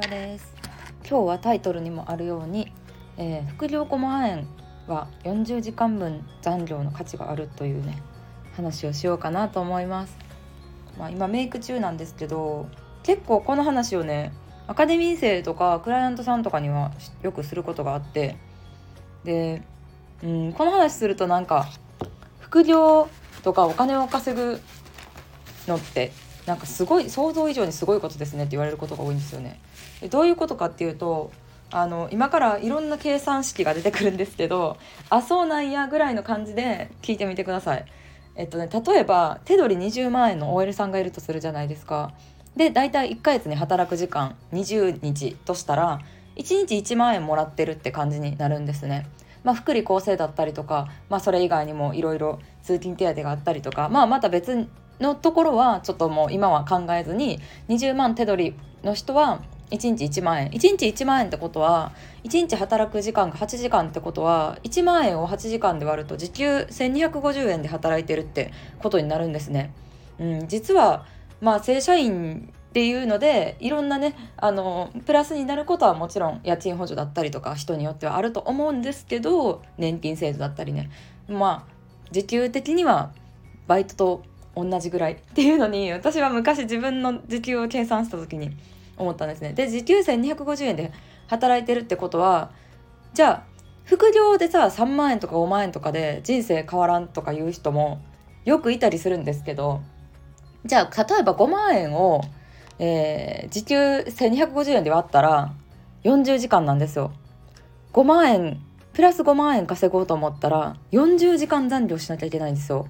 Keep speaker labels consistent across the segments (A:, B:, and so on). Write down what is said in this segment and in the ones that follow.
A: パです。今日はタイトルにもあるように、えー、副業5万円は40時間分残業の価値があるというね話をしようかなと思います、まあ、今メイク中なんですけど結構この話をねアカデミー生とかクライアントさんとかにはよくすることがあってで、うん、この話するとなんか副業とかお金を稼ぐのってなんかすごい想像以上にすごいことですねって言われることが多いんですよね。どういうことかっていうとあの今からいろんな計算式が出てくるんですけどあそうなんやぐらいの感じで聞いてみてください。えっとね例えば手取り20万円の OL さんがいるとするじゃないですか。で大体1ヶ月に働く時間20日としたら1日1万円もらってるって感じになるんですね。まあ、福利厚生だったりとか、まあ、それ以外にもいろいろ通勤手当があったりとか、まあ、また別のところはちょっともう今は考えずに20万手取りの人は1日1万円1日1万円ってことは1日働く時間が8時間ってことは1万円を8時間で割ると時給1250円で働いてるってことになるんですね。うん、実はまあ正社員っていうのでいろんなねあのプラスになることはもちろん家賃補助だったりとか人によってはあると思うんですけど年金制度だったりねまあ時給的にはバイトと同じぐらいっていうのに私は昔自分の時給を計算した時に思ったんですね。で時給1250円で働いてるってことはじゃあ副業でさ3万円とか5万円とかで人生変わらんとかいう人もよくいたりするんですけどじゃあ例えば5万円を、えー、時給1250円で割ったら40時間なんですよ。5万円プラス5万円稼ごうと思ったら40時間残業しなきゃいけないんですよ。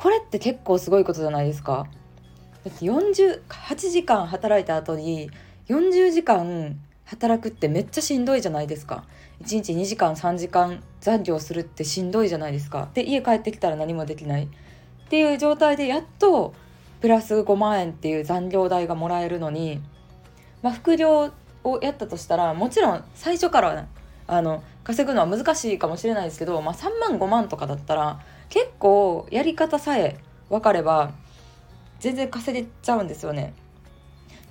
A: これって結構すごいことじゃないですか。だって48時間働いた後に40時間働くってめっちゃしんどいじゃないですか。1日2時間3時間残業するってしんどいじゃないですか。で家帰ってきたら何もできない。っていう状態でやっとプラス5万円っていう残業代がもらえるのに、まあ、副業をやったとしたらもちろん最初からあの稼ぐのは難しいかもしれないですけど、まあ、3万5万とかだったら結構やり方さえ分かれば全然稼げちゃうんですよね。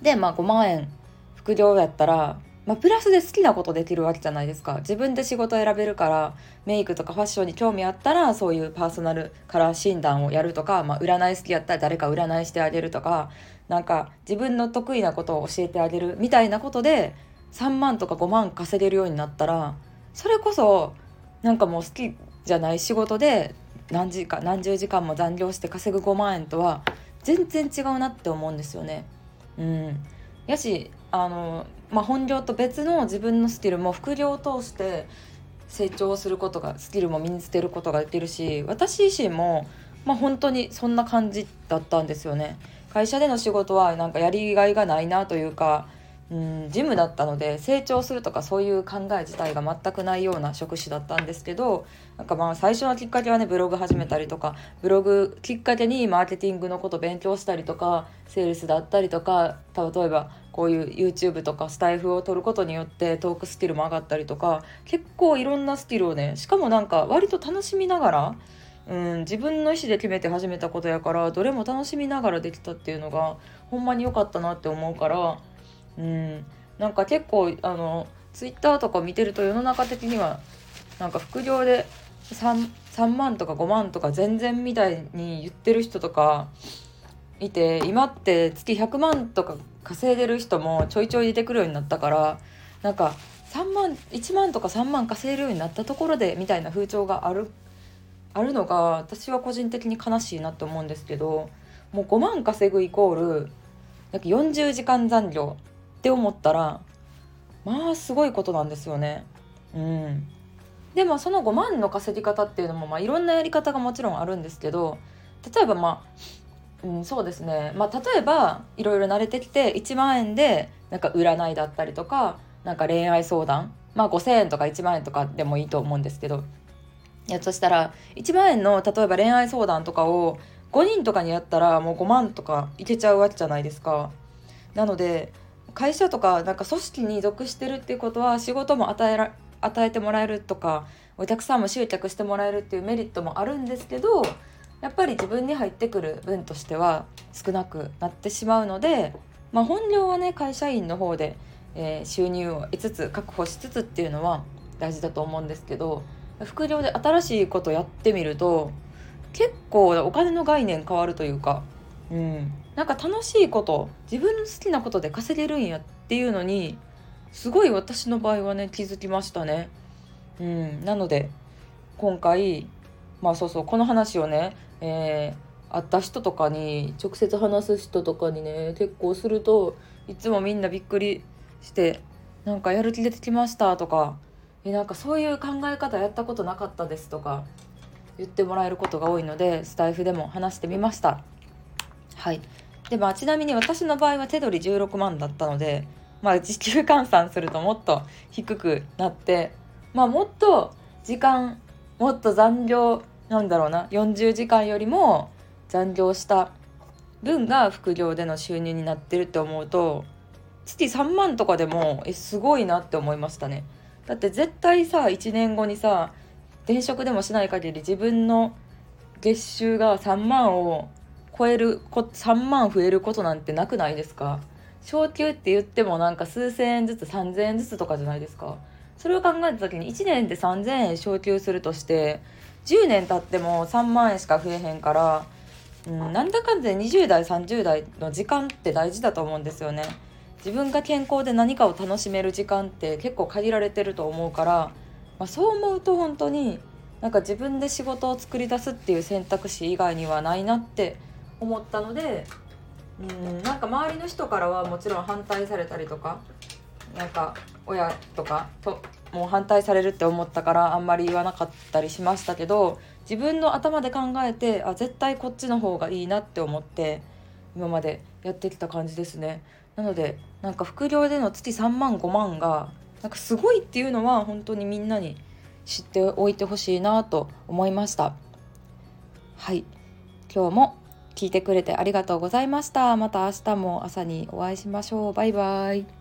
A: でまあ5万円副業やったら、まあ、プラスで好きなことできるわけじゃないですか自分で仕事選べるからメイクとかファッションに興味あったらそういうパーソナルカラー診断をやるとか、まあ、占い好きやったら誰か占いしてあげるとかなんか自分の得意なことを教えてあげるみたいなことで3万とか5万稼げるようになったらそれこそなんかもう好きじゃない仕事で何時間何十時間も残業して稼ぐ5万円とは全然違うなって思うんですよね。うん、やしあの、まあ、本業と別の自分のスキルも副業を通して成長することがスキルも身につけることができるし私自身も、まあ、本当にそんな感じだったんですよね。会社での仕事はなんかやりがいがないなというかうんジムだったので成長するとかそういう考え自体が全くないような職種だったんですけどなんかまあ最初のきっかけはねブログ始めたりとかブログきっかけにマーケティングのこと勉強したりとかセールスだったりとか例えばこういう YouTube とかスタイフを取ることによってトークスキルも上がったりとか結構いろんなスキルをねしかもなんか割と楽しみながらうん、自分の意思で決めて始めたことやからどれも楽しみながらできたっていうのがほんまに良かったなって思うからうん。なんか結構あのツイッターとか見てると世の中的にはなんか副業で 3, 3万とか5万とか全然みたいに言ってる人とかいて今って月100万とか稼いでる人もちょいちょい出てくるようになったからなんか3万1万とか3万稼いるようになったところでみたいな風潮があるあるのが私は個人的に悲しいなって思うんですけどもう5万稼ぐイコールなんか40時間残業って思ったらまあすごいことなんですよね。うん、でもその5万の稼ぎ方っていうのも、まあ、いろんなやり方がもちろんあるんですけど例えばまあ、うん、そうですね、まあ、例えばいろいろ慣れてきて1万円でなんか占いだったりとかなんか恋愛相談まあ5,000円とか1万円とかでもいいと思うんですけどいやそしたら1万円の例えば恋愛相談とかを5人とかにやったらもう5万とかいけちゃうわけじゃないですか。なので会社とかなんか組織に属してるっていうことは仕事も与えら与えてもらえるとかお客さんも集客してもらえるっていうメリットもあるんですけどやっぱり自分に入ってくる分としては少なくなってしまうので、まあ、本業はね会社員の方でえー、収入を得つつ確保しつつっていうのは大事だと思うんですけど副業で新しいことやってみると結構お金の概念変わるというか、うん、なんか楽しいこと自分の好きなことで稼げるんやっていうのにすごい私の場合はね気づきましたね。うん、なので今回まあそうそうこの話をね、えー、会った人とかに直接話す人とかにね結構するといつもみんなびっくりしてなんかやる気出てきましたとかえなんかそういう考え方やったことなかったですとか言ってもらえることが多いのでスタイフでも話してみました。はい。でまあちなみに私の場合は手取り16万だったのでまあ時給 換算するともっと低くなってまあもっと時間もっと残業なんだろうな40時間よりも残業した分が副業での収入になってるって思うと月3万とかでもえすごいなって思いましたね。だって絶対さ1年後にさ転職でもしない限り自分の月収が3万を超えるこ3万増えることなんてなくないですか？昇給って言ってもなんか数千円ずつ3,000円ずつとかじゃないですかそれを考えた時に1年で3,000円昇給するとして10年経っても3万円しか増えへんから、うん、なんだかんだで20代30代の時間って大事だと思うんですよね。自分が健康で何かを楽しめる時間って結構限られてると思うから、まあ、そう思うと本当になんか自分で仕事を作り出すっていう選択肢以外にはないなって思ったのでうんなんか周りの人からはもちろん反対されたりとかなんか親とかともう反対されるって思ったからあんまり言わなかったりしましたけど自分の頭で考えてあ絶対こっちの方がいいなって思って今までやってきた感じですね。なのでなんか副業での月3万5万がなんかすごいっていうのは本当にみんなに知っておいてほしいなと思いましたはい今日も聞いてくれてありがとうございました。また明日も朝にお会いしましょう。バイバイ。